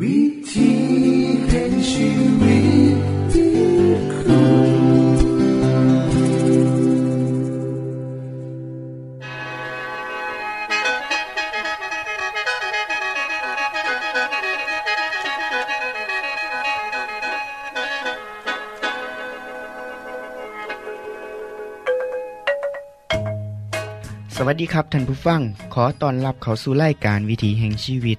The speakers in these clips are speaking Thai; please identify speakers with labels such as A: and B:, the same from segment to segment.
A: วิธีแห่งชีวิตที่คุณ
B: สวัสดีครับท่านผู้ฟัง ขอต้อนรับเข้าสู่รายการวิถีแห่งชีวิต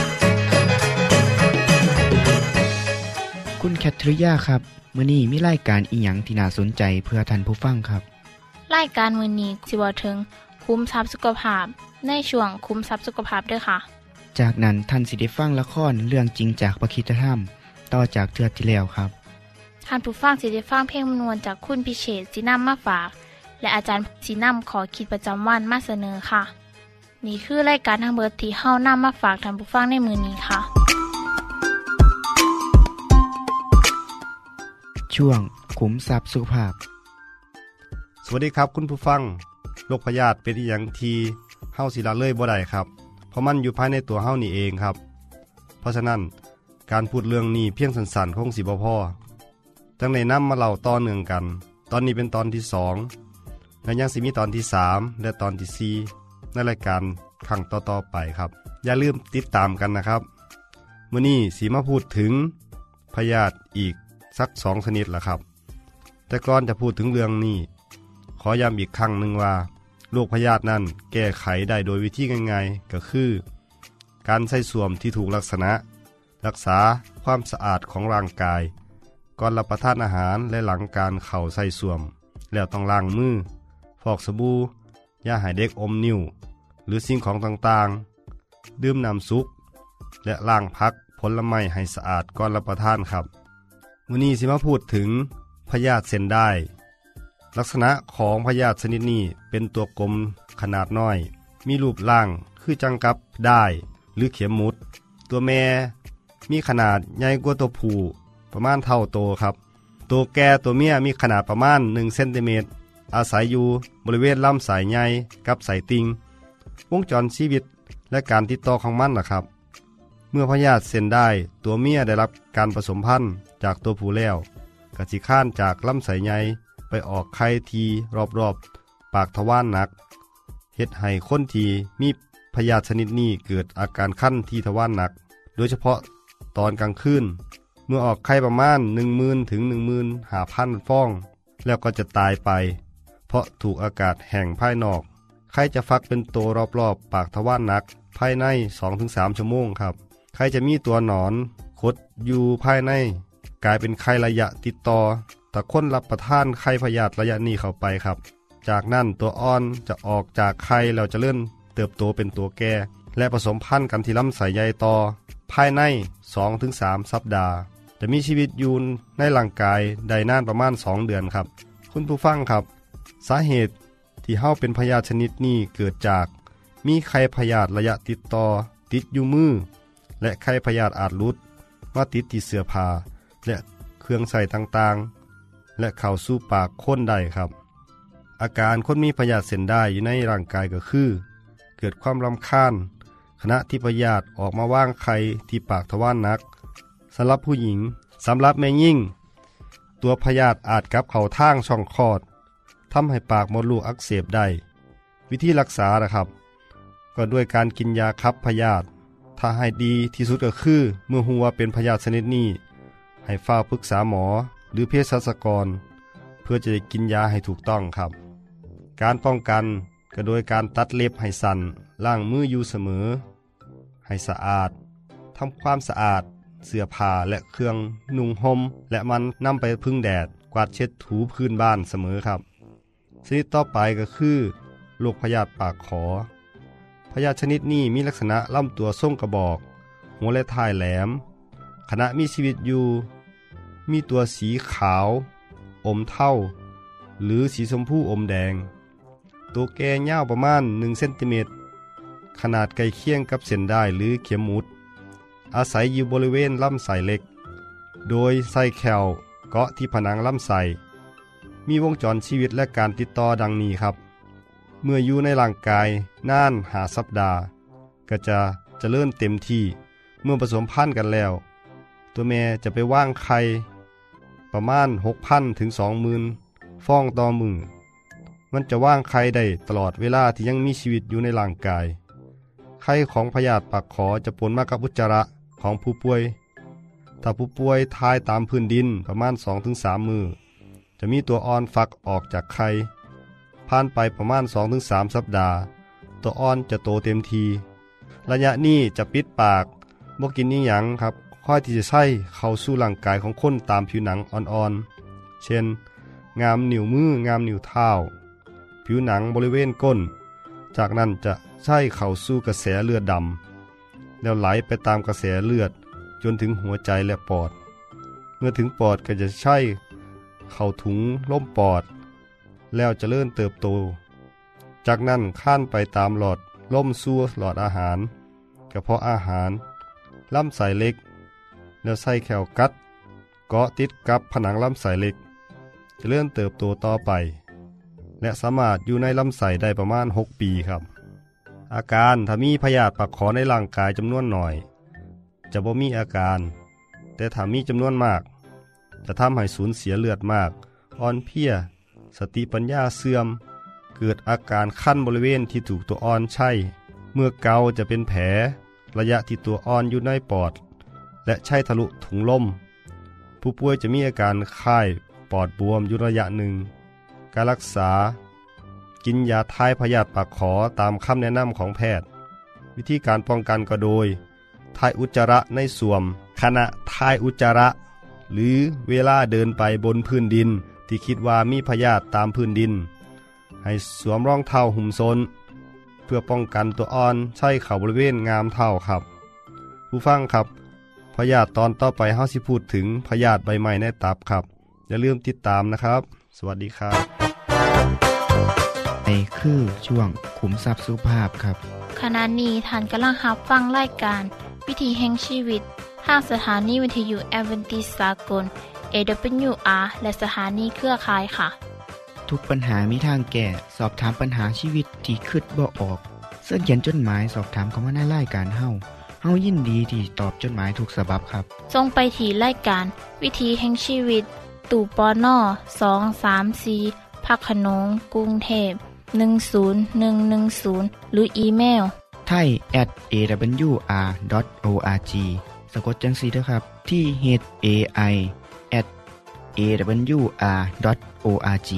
B: แคทริยาครับมื้อนี้มีรายการอีหยังที่น่าสนใจเพื่อท่านผู้ฟังครับ
C: รายการมือนี้สิบวถึง คุ้มทรัพย์สุขภาพ ในช่วงคุ้มทรัพย์สุขภาพด้วยค่ะ
B: จากนั้นท่านสิได้ฟังละครเรื่องจริงจากประคีตธรรม ต่อจากเทือกที่แล้วครับ
C: ท่านผู้ฟังสิได้ฟังเพลงมนวนจากคุณพิเชษสีน้ำมาฝาก และอาจารย์สีน้ำขอคิดประจำวันมาเสนอค่ะ นี่คือรายการทางเบอร์ที่เฮ้าน้ำมาฝากท่านผู้ฟังในมือนี้ค่ะ
B: ช่วงขุมทรัพย์สุขภาพ
D: สวัสดีครับคุณผู้ฟังโรคพยาธิเป็นอย่างทีเฮาสิละเลยบ่ได้ครับ เพราะมันอยู่ภายในตัวเฮานี่เองครับ เพราะฉะนั้นการพูดเรื่องนี้เพียงสันส้นๆคงสิบพ่อจังในน้ำมาเล่าต่อเนื่องกัน ตอนนี้เป็นตอนที่สองและยังสิมีตอนที่สามและตอนที่สี่ในรายการครั้งต่อๆไปครับ อย่าลืมติดตามกันนะครับมื้อนี้สีมาพูดถึงพยาธิอีก สักสองชนิดละครับ แต่ก่อนจะพูดถึงเรื่องนี้ ขอย้ำอีกครั้งหนึ่งว่าโรคพยาธินั้นแก้ไขได้โดยวิธีง่ายๆก็คือ การใส่สวมที่ถูกลักษณะ รักษาความสะอาดของร่างกาย ก่อนรับประทานอาหารและหลังการเข่าใส่สวม แล้วต้องล้างมือ ฟอกสบู่ยาให้เด็กอมนิ้วหรือสิ่งของต่างๆ ดื่มน้ำซุปและล้างพักผลไม้ให้สะอาดก่อนรับประทานครับ วันนี้สิมาพูดถึงพยาธิเส้นได้ ลักษณะของพยาธิชนิดนี้เป็นตัวกลมขนาดน้อย มีรูปร่างคือจังกับได้ หรือเข็มมุด ตัวแม่มีขนาดใหญ่กว่าตัวผู้ประมาณเท่าโตครับ ตัวแก่ตัวเมียมีขนาดประมาณ1เซนติเมตรอาศัยอยู่บริเวณลำสายใหญ่กับสายติงวงจรชีวิตและการติดต่อของมันละครับ เมื่อพยาธิเสนได้ตัวเมียได้รับการผสมพันธุ์ จากตัวผู้แล้วกสิข้านจากลำไส้ใหญ่ไปออกไข่ทีรอบๆ ปากทวารหนักเฮ็ดให้คนทีมีพยาธิชนิดนี้เกิดอาการขั้นที่ทวารหนัก โดยเฉพาะตอนกลางคืนเมื่อออกไข่ประมาณ1 0,000ถึง1 5 0 0 0ฟอง แล้วก็จะตายไป เพราะถูกอากาศแห่งภายนอกไข่จะฟักเป็นตัวรอบๆ ปากทวารหนัก ภายใน 2-3 ชั่วโมงครับไข่จะมีตัวหนอนคดอยู่ภายใน กลายเป็นไข่ระยะติดต่อแต่คนรับประทานไข่พยาธิระยะนี้เข้าไปครับ จากนั้นตัวอ่อนจะออกจากไข่แล้วจะเลื่อนเติบโตเป็นตัวแก่ และผสมพันธุ์กันที่ลำไส้ใหญ่ต่อ ภายใน 2-3 สัปดาห์ จะมีชีวิตอยู่ในร่างกายได้นานประมาณ 2 เดือนครับ คุณผู้ฟังครับ สาเหตุที่เฮาเป็นพยาธิชนิดนี้เกิดจาก มีไข่พยาธิระยะติดต่อ ติดอยู่มือ และไข่พยาธิอาจหลุดมาติดที่เสื้อผ้า และเครื่องใส่ต่างๆ และเข้าสู่ปากคนได้ครับ อาการคนมีพยาธิเส้นได้อยู่ในร่างกายก็คือ เกิดความรำคาญขณะที่พยาธิออกมาว่างไข่ที่ปากทวารหนักสำหรับผู้หญิงสำหรับแม่ยิ่ง ตัวพยาธิอาจกับเข้าท่างช่องคลอดทำให้ปากมดลูกอักเสบได้วิธีรักษานะครับ ก็ด้วยการกินยาคับพยาธิถ้าให้ดีที่สุดก็คือ เมื่อหัวเป็นพยาธิชนิดนี้ ให้ฝ้าปรึกษาหมอหรือเภสัชกร เพื่อจะได้กินยาให้ถูกต้องครับ การป้องกันก็โดยการตัดเล็บให้สั้นล้างมืออยู่เสมอ ให้สะอาดทำความสะอาด เสื้อผ้าและเครื่องนุ่งห่มและมันนำไปพึ่งแดดกวาดเช็ดถูพื้นบ้านเสมอครับชนิดต่อไปก็คือโรคพยาธิปากขอ พยาธิชนิดนี้มีลักษณะลำตัวทรงกระบอก หัวและท้ายแหลม ขณะมีชีวิตอยู่ มีตัวสีขาว อมเท่า หรือสีชมพูอมแดง ตัวแก่ยาวประมาณ1เซนติเมตร ขนาดใกล้เคียงกับเส้นได้หรือเข็มมุด อาศัยอยู่บริเวณลำไส้เล็ก โดยไส้แคลเกาะที่ผนังลำไส้มีวงจรชีวิตและการติดต่อดังนี้ครับ เมื่ออยู่ในร่างกายนานหาสัปดาห์ ก็จะเจริญเต็มที่ เมื่อผสมพันธุ์กันแล้ว ตัวแม่จะไปว่างไข่ ประมาณ 6,000ถึง20,000ฟองต่อมือ มันจะว่างไข่ได้ตลอดเวลาที่ยังมีชีวิตอยู่ในร่างกาย ไข่ของพยาธิปากขอจะปนมากับอุจจาระของผู้ป่วย ถ้าผู้ป่วยทายตามพื้นดินประมาณ 2-3 มือ จะมีตัวอ่อนฟักออกจากไข่ ผ่านไปประมาณ 2-3 สัปดาห์ ตัวอ่อนจะโตเต็มที ระยะนี้จะปิดปากบ่กินนี่หยังครับ ค่อยที่จะใช้เข้าสู่ร่างกายของคนตามผิวหนังอ่อนๆ เช่น งามนิ้วมืองามนิ้วเท้า ผิวหนังบริเวณก้น จากนั้นจะใช้เข้าสู่กระแสเลือดดำแล้วไหลไปตามกระแสเลือดจนถึงหัวใจและปอด เมื่อถึงปอดก็จะใช้เข้าถุงล่มปอด แล้วจะเริ่มเติบโต จากนั้นข้านไปตามหลอดล่มซัวหลอดอาหาร กระเพาะอาหารลำไส้เล็ก แล้วไส้แขวกัด เกาะติดกับผนังลำไส้เล็กจะเริ่มเติบโตต่อไป และสามารถอยู่ในลำไส้ได้ประมาณ 6 ปีครับ อาการถ้ามีพยาธิปากขอในร่างกายจำนวนหน่อย จะบ่มีอาการ แต่ถ้ามีจำนวนมาก จะทำให้สูญเสียเลือดมาก อ่อนเพลีย สติปัญญาเสื่อม เกิดอาการขั้นบริเวณที่ถูกตัวอ่อนใช่ เมื่อเกาจะเป็นแผล ระยะที่ตัวอ่อนอยู่ในปอด และใช่ทะลุถุงลม ผู้ป่วยจะมีอาการไข้ปอดบวมอยู่ระยะหนึ่ง การรักษา กินยาทายพยาธิปากขอตามคำแนะนำของแพทย์ วิธีการป้องกันก็โดย ทายอุจจาระในสวม ขณะทายอุจจาระ หรือเวลาเดินไปบนพื้นดินที่คิดว่ามีพยาธิตามพื้นดิน ให้สวมรองเท้าหุ้มโซนเพื่อป้องกันตัวอ่อนใช้เข่าบริเวณงามเท้าครับ ผู้ฟังครับ พยาธิตอนต่อไปเฮาสิพูดถึงพยาธิใบไม้ในตับครับ อย่าลืมติดตามนะครับ สวัสดีครับ
B: ในคือช่วงขุมทรัพย์สุภาพครับ
C: ขณะนี้ท่านกำลังรับฟังรายการ วิถีแห่งชีวิตทางสถานีวิทยุแอเวนติสากล AWR และสถานีเครือข่ายค่ะ
B: ทุกปัญหามีทางแก้ สอบถามปัญหาชีวิตที่คืดบ่ออก เสื้อเขียนจดหมายสอบถามเขามาในรายการเฮา เฮายินดีที่ตอบจดหมายถูกสาบบครับ
C: ทรงไปถีรายการ วิถีแห่งชีวิต ตู่ปอน่อสองสามสีพักขนงกรุงเทพ10110 หรืออีเมล
B: ไทย at awr.org สะกดจังสีด้วยครับ ที่ h a i at awr.org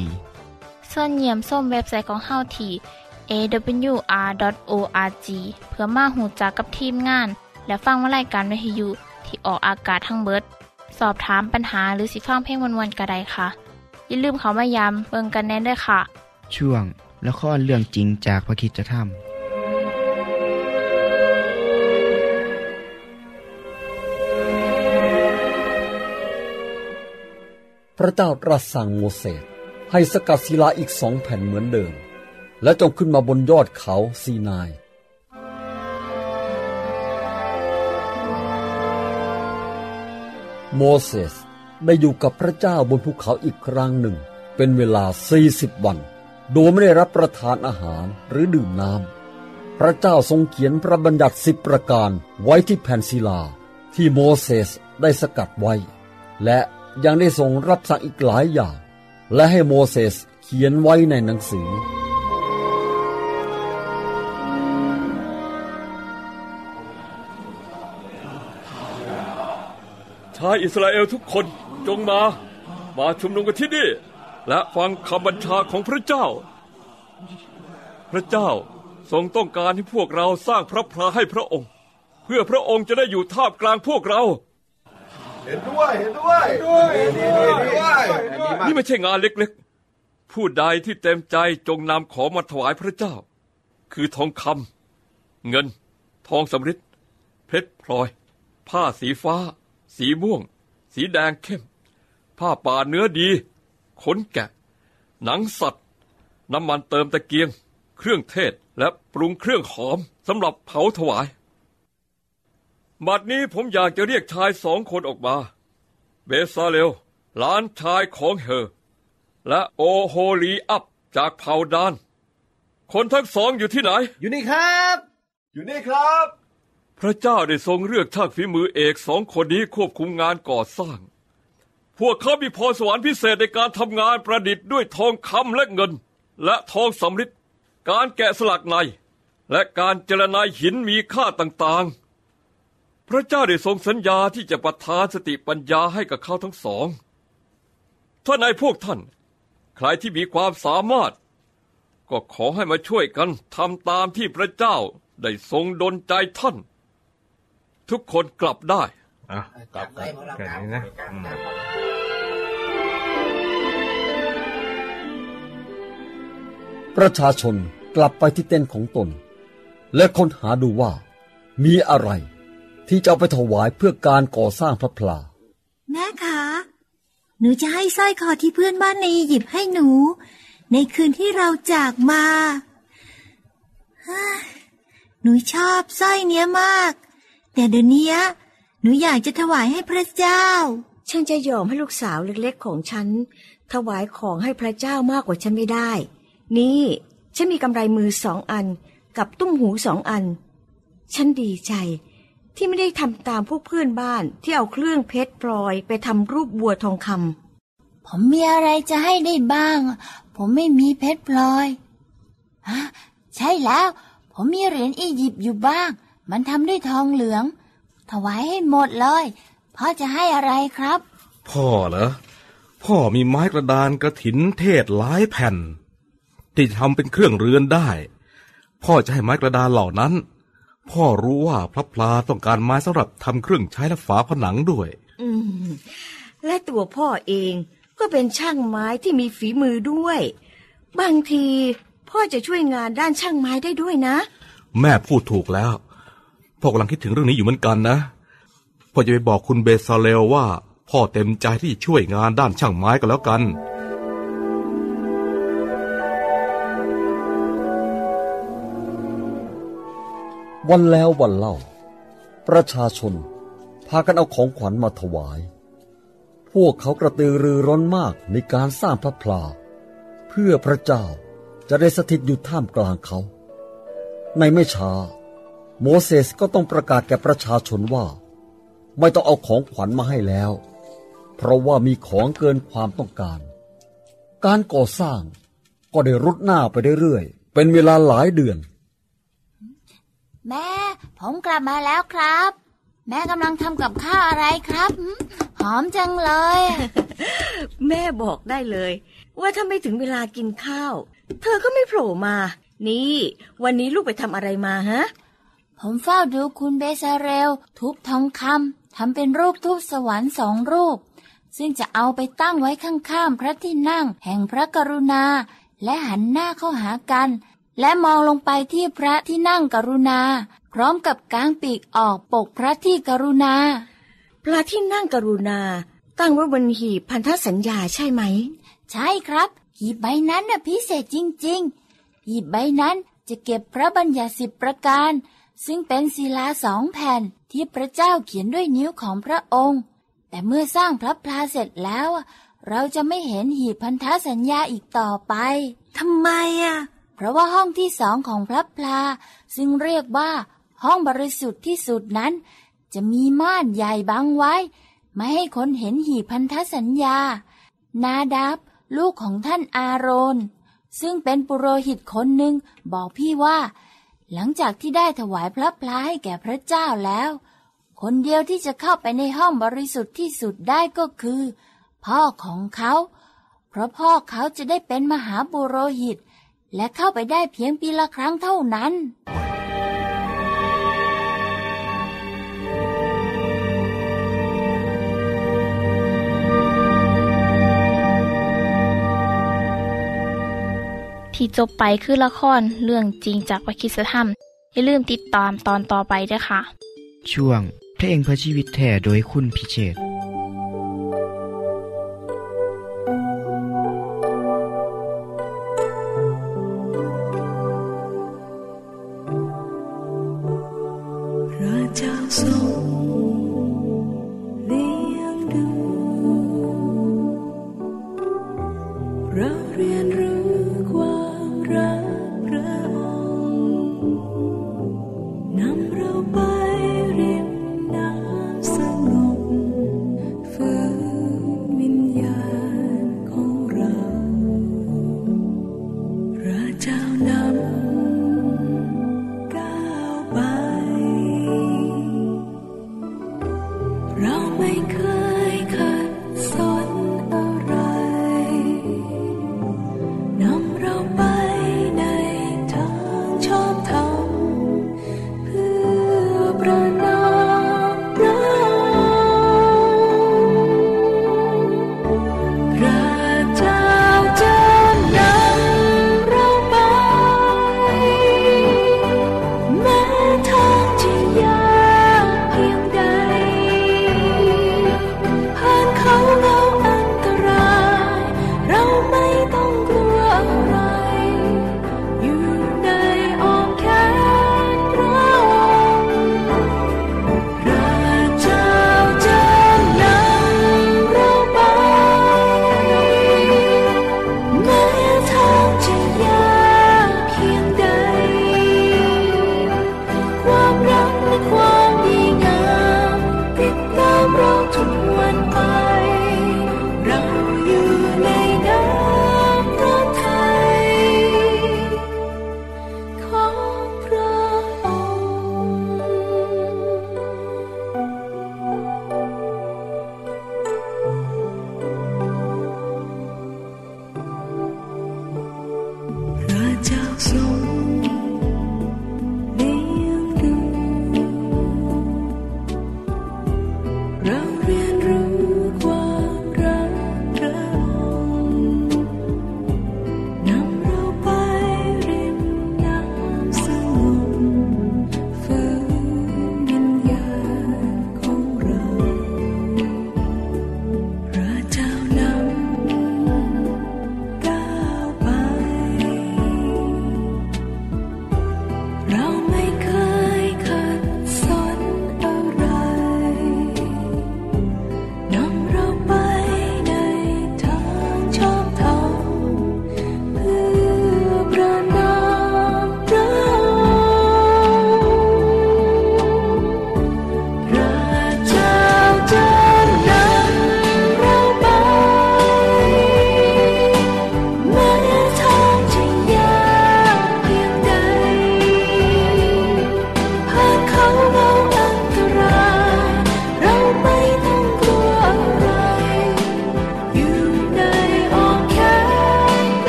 C: ส่วนเยี่ยมส้มเว็บไซต์ของเฮาที่ awr.org เพื่อมาหูจักกับทีมงาน และฟังวารายการวิทยุที่ออกอากาศทั้งเบิด สอบถามปัญหาหรือสิฟังเพลงวนๆกระไดค่ะ อย่าลืมเขามายามเบิงกันแน่นด้วยค่ะ
B: ช่วงละครเรื่องจริงจากพระคิดจะทำ
E: พระเจ้าตรัสสั่งโมเสสให้สกัดศิลาอีกสองแผ่นเหมือนเดิม และจงขึ้นมาบนยอดเขาซีนาย โมเสสได้อยู่กับพระเจ้าบนภูเขาอีกครั้งหนึ่ง เป็นเวลา 40 วัน โดยไม่ได้รับประทานอาหารหรือดื่มน้ำ พระเจ้าทรงเขียนพระบัญญัติสิบประการไว้ที่แผ่นศิลา ที่โมเสสได้สกัดไว้ และยังได้ทรงรับสั่งอีกหลายอย่าง และให้โมเสสเขียนไว้ในหนังสือา
F: ยอิสราเอลทุกคนจงมา มาชุมนุมกันที่นี่ และฟังคำบัญชาของพระเจ้า พระเจ้าทรงต้องการให้พวกเราสร้างพระพลาให้พระองค์ เพื่อพระองค์จะได้อยู่ท่ามกลางพวกเรา
A: เห็นด้วยเห็นด้วยเห็นด้วยเห็นด้วย
F: นี่ไม่ใช่งานเล็กๆ ผู้ใดที่เต็มใจจงนำของมาถวายพระเจ้า คือทองคำเงิน ทองสำริดเพชรพลอย ผ้าสีฟ้า สีม่วง สีแดงเข้ม ผ้าป่าเนื้อดี ขนแกะ หนังสัตว์ น้ำมันเติมตะเกียง เครื่องเทศและปรุงเครื่องหอมสำหรับเผาถวาย บัดนี้ผมอยากจะเรียกชายสองคนออกมา เบซาเลลหลานชายของเฮอและโอโฮลีอัพจากเผ่าดาน คนทั้งสองอยู่ที่ไหน
A: อยู่นี่ครับ อยู่นี่ครับ
F: พระเจ้าได้ทรงเลือกช่างฝีมือเอกสองคนนี้ควบคุมงานก่อสร้าง พวกเขามีพรสวรรค์พิเศษในการทำงานประดิษฐ์ด้วยทองคำและเงิน และทองสำริดการแกะสลักใน และการเจรนายหินมีค่าต่างๆ พระเจ้าได้ทรงสัญญาที่จะประทานสติปัญญาให้กับเขาทั้งสอง ถ้าในพวกท่าน ใครที่มีความสามารถ ก็ขอให้มาช่วยกันทำตามที่พระเจ้าได้ทรงดลใจท่าน ทุกคนกลับได้
G: อะกลับกันแค่นี้นะอืม
E: ประชาชนกลับไปที่เต็นท์ของตน และค้นหาดูว่า มีอะไร ที่จะเอาไปถวายเพื่อการก่อสร้างพระพลา
H: แม่คะ หนูจะให้สร้อยคอที่เพื่อนบ้านในอียิปต์ให้หนู ในคืนที่เราจากมาฮ่าหนูชอบสร้อยเนี้ยมาก แต่เดี๋ยวนี้หนูอยากจะถวายให้พระเจ้า
I: ฉันจะยอมให้ลูกสาวเล็กๆของฉัน ถวายของให้พระเจ้ามากกว่าฉันไม่ได้ นี่ฉันมีกำไรมือสองอันกับตุ้มหูสองอัน ฉันดีใจที่ไม่ได้ทำตามพวกเพื่อนบ้านที่เอาเครื่องเพชรพลอยไปทำรูปบัวทองคำ
H: ผมมีอะไรจะให้ได้บ้าง ผมไม่มีเพชรพลอยฮะใช่แล้ว ผมมีเหรียญอียิปต์อยู่บ้าง มันทำด้วยทองเหลือง ถวายให้หมดเลย พ่อจะให้อะไรครับ
G: พ่อเหรอ พ่อมีไม้กระดานกระถินเทศหลายแผ่น ที่จะทำเป็นเครื่องเรือนได้ พ่อจะให้ไม้กระดานเหล่านั้น พ่อรู้ว่าพระพลาต้องการไม้สำหรับทำเครื่องใช้และฝาผนังด้วย
I: อืมและตัวพ่อเองก็เป็นช่างไม้ที่มีฝีมือด้วย บางทีพ่อจะช่วยงานด้านช่างไม้ได้ด้วยนะ
G: แม่พูดถูกแล้ว พ่อกำลังคิดถึงเรื่องนี้อยู่เหมือนกันนะพ่อจะไปบอกคุณเบซาเลลว่า พ่อเต็มใจที่จะช่วยงานด้านช่างไม้ก็แล้วกัน
E: วันแล้ววันเล่า ประชาชน พากันเอาของขวัญมาถวาย พวกเขากระตือรือร้นมากในการสร้างพระพลา เพื่อพระเจ้าจะได้สถิตอยู่ท่ามกลางเขา ในไม่ช้า โมเสสก็ต้องประกาศแก่ประชาชนว่า ไม่ต้องเอาของขวัญมาให้แล้ว เพราะว่ามีของเกินความต้องการ การก่อสร้างก็ได้รุดหน้าไปเรื่อยๆเป็นเวลาหลายเดือน
H: แม่ ผมกลับมาแล้วครับ แม่กำลังทำกับข้าวอะไรครับหืมหอมจังเลย
I: แม่บอกได้เลย ว่าถ้าไม่ถึงเวลากินข้าว เธอก็ไม่โผล่มา นี่ วันนี้ลูกไปทำอะไรมาฮะ
H: ผมเฝ้าดูคุณเบซาเรล ทุบทองคำทำเป็นรูปทูบสวรรค์สองรูป ซึ่งจะเอาไปตั้งไว้ข้างๆ พระที่นั่งแห่งพระกรุณา และหันหน้าเข้าหากัน และมองลงไปที่พระที่นั่งกรุณา พร้อมกับกางปีกออกปกพระที่กรุณา
I: พระที่นั่งกรุณา ตั้งไว้บนหีบพันธสัญญาใช่ไหม
H: ใช่ครับ หีบใบนั้นน่ะพิเศษจริง ๆ หีบใบนั้นจะเก็บพระบัญญัติสิบประการ ซึ่งเป็นศิลาสองแผ่นที่พระเจ้าเขียนด้วยนิ้วของพระองค์ แต่เมื่อสร้างพระพลาเสร็จแล้วอะเราจะไม่เห็นหีบพันธสัญญาอีกต่อไป
I: ทำไมอะ
H: เพราะว่าห้องที่สองของพระพลา ซึ่งเรียกว่า ห้องบริสุทธิ์ที่สุดนั้น จะมีม่านใหญ่บังไว้ ไม่ให้คนเห็นหีบพันธสัญญา นาดับ ลูกของท่านอาโรนซึ่งเป็นปุโรหิตคนหนึ่งบอกพี่ว่า หลังจากที่ได้ถวายพระพลาให้แก่พระเจ้าแล้ว คนเดียวที่จะเข้าไปในห้องบริสุทธิ์ที่สุดได้ก็คือ พ่อของเขา เพราะพ่อเขาจะได้เป็นมหาบุโรหิต และเข้าไปได้เพียงปีละครั้งเท่านั้น
C: ที่จบไปคือละครเรื่องจริงจากวิคิสธรรม อย่าลืมติดตามตอนต่อไปด้วยค่ะ
B: ช่วงเพลงเพื่อชีวิตแท่โดยคุณพิเชษ
C: Bye.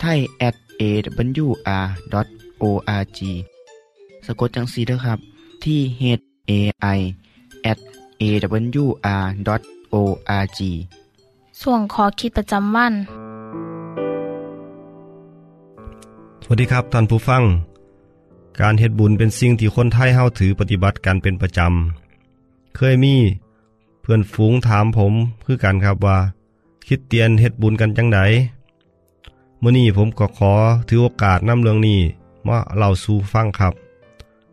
B: ไทย at awr.org สะกดจังสีด้วยครับที่ h a i at awr.org
C: ส่วนขอคิดประจำวัน
D: สวัสดีครับท่านผู้ฟัง การเฮ็ดบุญเป็นสิ่งที่คนไทยเฮาถือปฏิบัติกันเป็นประจำ เคยมีเพื่อนฝูงถามผมคือกันครับว่า คิดเตียนเฮ็ดบุญกันจังได มื้อนี้ผมก็ขอถือโอกาสนำเรื่องนี้มาเล่าสู่ฟังครับ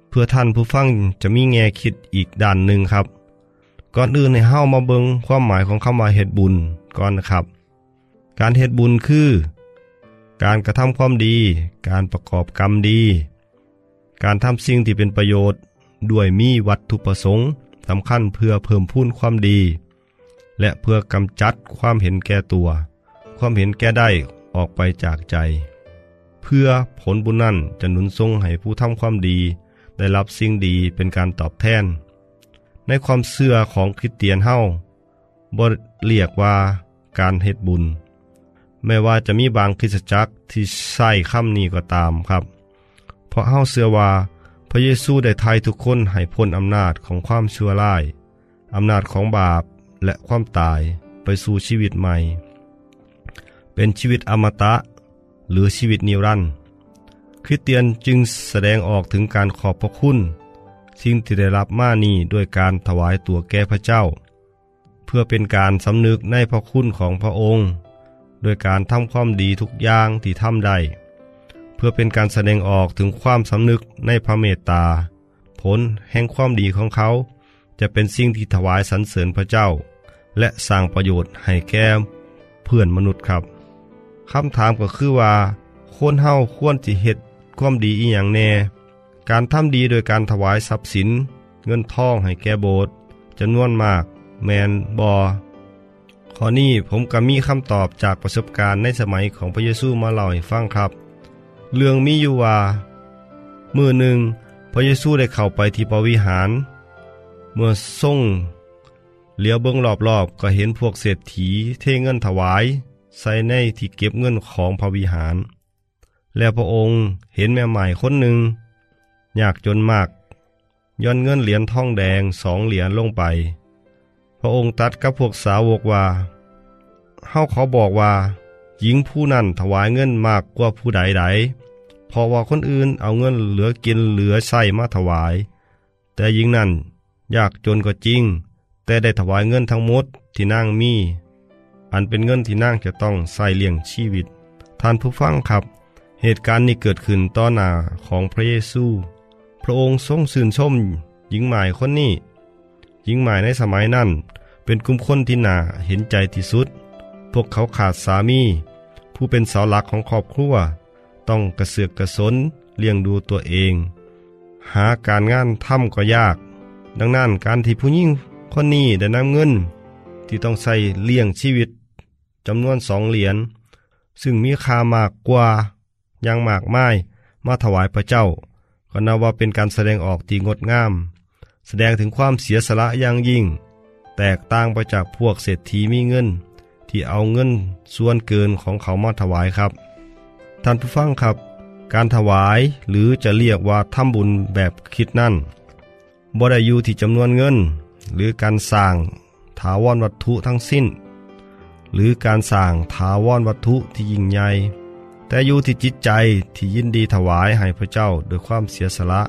D: เพื่อท่านผู้ฟังจะมีแง่คิดอีกด้านหนึ่งครับ ก่อนอื่นให้เฮามาเบิงความหมายของคำว่าเฮ็ดบุญก่อนนะครับ การเฮ็ดบุญคือ การกระทำความดี การประกอบกรรมดี การทำสิ่งที่เป็นประโยชน์ ด้วยมีวัตถุประสงค์สำคัญเพื่อเพิ่มพูนความดี และเพื่อกำจัดความเห็นแก่ตัว ความเห็นแก่ได้ ออกไปจากใจ เพื่อผลบุญนั้นจะหนุนทรงให้ผู้ทำความดี ได้รับสิ่งดีเป็นการตอบแทน ในความเชื่อของคริสเตียนเฮาบเรียกว่าการเฮ็ดบุญแม้ว่าจะมีบางคริสตจักรที่ใช้คำนี้ก็ตามครับ เพราะเฮาเชื่อว่าพระเยซูได้ไทยทุกคนให้พ้นอำนาจของความชั่วร้ายอำนาจของบาปและความตายไปสู่ชีวิตใหม่ เป็นชีวิตอมตะ หรือชีวิตนิรันดร์คริสเตียนจึงแสดงออกถึงการขอบพระคุณ สิ่งที่ได้รับมานี้ด้วยการถวายตัวแก่พระเจ้า เพื่อเป็นการสำนึกในพระคุณของพระองค์โดยการทำความดีทุกอย่างที่ทำได้ เพื่อเป็นการแสดงออกถึงความสำนึกในพระเมตตา ผลแห่งความดีของเขา จะเป็นสิ่งที่ถวายสรรเสริญพระเจ้า และสร้างประโยชน์ให้แก่เพื่อนมนุษย์ครับ คำถามก็คือว่า คนเฮาควรจิเฮ็ดความดีอีหยังแน่ การทำดีโดยการถวายทรัพย์สิน เงินทองให้แก่โบสถ์จำนวนมาก แมนบอข้อนี้ผมก็มีคำตอบจากประสบการณ์ในสมัยของพระเยซูมาเล่าให้ฟังครับ เรื่องมีอยู่ว่ามือหนึ่ง พระเยซูได้เข้าไปที่ปวิหาร เมื่อทรงเลี้ยวเบื้องรอบๆก็เห็นพวกเศรษฐีเทเงินถวาย ใส่ในที่เก็บเงินของพระวิหาร แล้วพระองค์เห็นแม่ใหม่คนหนึ่งอยากจนมากย้อนเงินเหรียญทองแดงสองเหรียญลงไป พระองค์ตัดกับพวกสาวกว่าเฮาขาบอกว่า หญิงผู้นั้นถวายเงินมากกว่าผู้ใดใดเพราะว่าคนอื่นเอาเงินเหลือกินเหลือใส่มาถวาย แต่หญิงนั้นอยากจนก็จริง แต่ได้ถวายเงินทั้งหมดที่นางมี อันเป็นเงินที่นางจะต้องใส่เลี้ยงชีวิต ท่านผู้ฟังครับ เหตุการณ์นี้เกิดขึ้นต่อหน้าของพระเยซู พระองค์ทรงสื่นชมหญิงหมายคนนี้ หญิงหมายในสมัยนั้น เป็นกลุ่มคนที่น่าเห็นใจที่สุด พวกเขาขาดสามี ผู้เป็นเสาหลักของครอบครัว ต้องกระเสือกกระสนเลี้ยงดูตัวเอง หาการงานทำก็ยาก ดังนั้นการที่ผู้หญิงคนนี้ได้นำเงิน ที่ต้องใส่เลี้ยงชีวิต จำนวนสองเหรียญซึ่งมีค่ามากกว่ายังมากไมายมาถวายพระเจ้า ก็นับว่าเป็นการแสดงออกที่งดงาม แสดงถึงความเสียสละอย่างยิ่ง แตกต่างไปจากพวกเศรษฐีมีเงิน ที่เอาเงินส่วนเกินของเขามาถวายครับ ท่านผู้ฟังครับ การถวายหรือจะเรียกว่าทำบุญแบบคิดนั่นบ่ได้อยู่ที่จำนวนเงิน หรือการสร้างถาวรวัตถุทั้งสิ้น หรือการสร้างถาวรวัตถุที่ยิ่งใหญ่แต่อยู่ที่จิตใจที่ยินดีถวายให้พระเจ้าโดยความเสียสละ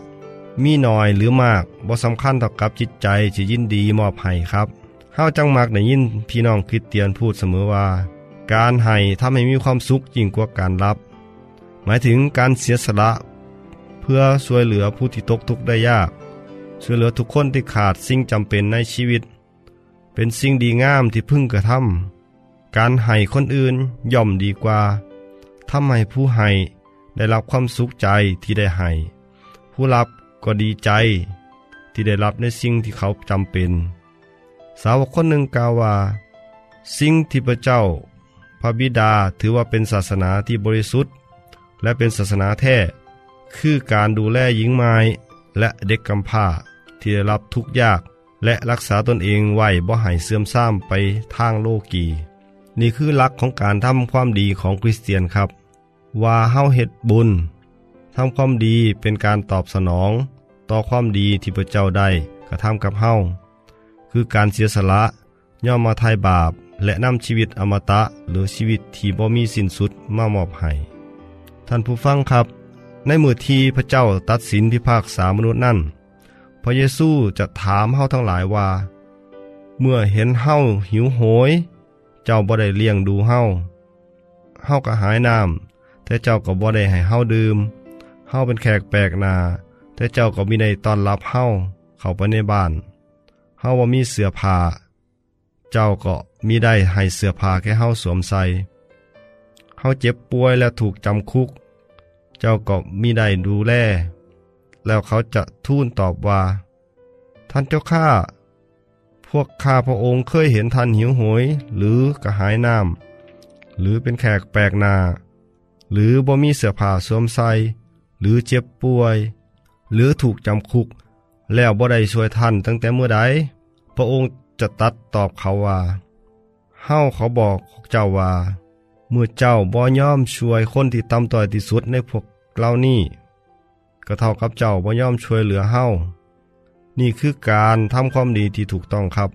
D: มีน้อยหรือมากบ่สำคัญเท่ากับจิตใจที่ยินดีมอบให้ครับเฮาจังมักได้ยินพี่น้องคริสเตียนพูดเสมอว่า การให้ทำให้มีความสุขยิ่งกว่าการรับ หมายถึงการเสียสละ เพื่อช่วยเหลือผู้ที่ตกทุกข์ได้ยาก ช่วยเหลือทุกคนที่ขาดสิ่งจำเป็นในชีวิต เป็นสิ่งดีงามที่พึ่งกระทำ การให้คนอื่นย่อมดีกว่าทำให้ผู้ให้ได้รับความสุขใจที่ได้ให้ผู้รับก็ดีใจ ที่ได้รับในสิ่งที่เขาจำเป็น สาวกคนหนึ่งกล่าวว่า สิ่งที่พระเจ้า พระบิดาถือว่าเป็นศาสนาที่บริสุทธิ์ และเป็นศาสนาแท้คือการดูแลหญิงไม้และเด็กกำพร้าที่ได้รับทุกข์ยากและรักษาตนเองไว้บ่ให้เสื่อมทรามไปทางโลกี นี่คือหลักของการทำความดีของคริสเตียนครับ ว่าเฮาเฮ็ดบุญทำความดีเป็นการตอบสนอง ต่อความดีที่พระเจ้าได้กระทำกับเฮาคือการเสียสละย่อมมาทายบาป และนำชีวิตอมตะหรือชีวิตที่บ่มีสิ้นสุดมามอบให้ท่านผู้ฟังครับ ในมือที่พระเจ้าตัดสินพิพากษามนุษย์นั่นพระเยซูจะถามเฮาทั้งหลายว่า เมื่อเห็นเฮาหิวโหย เจ้าบ่ได้เลี้ยงดูเฮาเฮาก็หายน้ำแต่เจ้าก็บ่ได้ให้เฮาดื่มเฮาเป็นแขกแปลกหนาแต่เจ้าก็มีได้ตอนรับเฮาเข้าไปในบ้านเฮาบ่มีเสื้อผ้าเจ้าก็มีได้ให้เสื้อผ้าแค่เฮาสวมใส่เฮาเจ็บป่วยและถูกจำคุก เจ้าก็มีได้ดูแลแล้วเขาจะทูลตอบว่า ท่านเจ้าข้า วกข้าพระองค์เคยเห็นท่านหิวโหย หรือกระหายน้ำหรือเป็นแขกแปลกหน้าหรือบ่มีเสื้อผ้าสวมใส่หรือเจ็บป่วย หรือถูกจำคุก แล้วบ่ได้ช่วยท่านตั้งแต่เมื่อใดพระองค์จะตัดตอบเขาว่าเฮ้าเขาบอกเจ้าว่า เมื่อเจ้าบ่ยอมช่วยคนที่ต่ำต้อยที่สุดในพวกเรานี่ก็เท่ากับเจ้าบ่ยอมช่วยเหลือเฮ้า นี่คือการทำความดีที่ถูกต้องครับ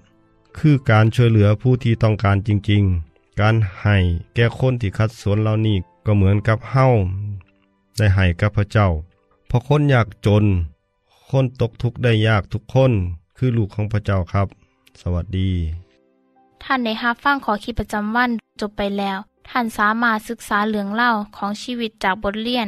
D: คือการช่วยเหลือผู้ที่ต้องการจริงๆ การให้แก่คนที่คัดสนเหล่านี้ก็เหมือนกับเฮ้าได้ให้กับพระเจ้า เพราะคนอยากจน คนตกทุกข์ได้ยากทุกคน คือลูกของพระเจ้าครับ สวัสดี
C: ท่านในฮับฟั่งขอคิดประจำวันจบไปแล้ว ท่านสามารถศึกษาเรื่องเล่าของชีวิตจากบทเรียน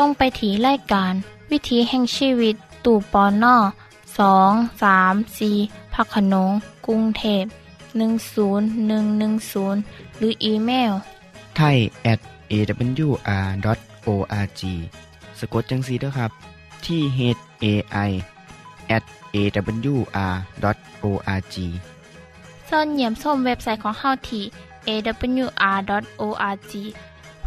C: ส่งไปถีรายการ วิถีแห่งชีวิต ตู่ปอนนอสองสามสีพักขนงกรุงเทพ10110 หรืออีเมล
B: ไทย at awr.org สะกดจังสีด้วยครับ ที่ h a i at awr.org
C: ส่วนเหยี่ยมส้มเว็บไซต์ของเฮาที่ awr.org เ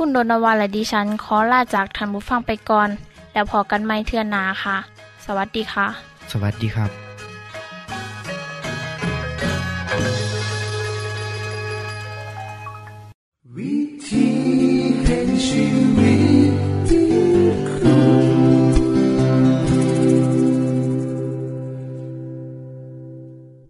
C: คุณโดนวาและดิฉันขอลาจากท่านบุฟังไปก่อน แล้วพอกันไม่เทื่อนนาค่ะ สวัสดีค่ะ
B: สวัสดีครับ We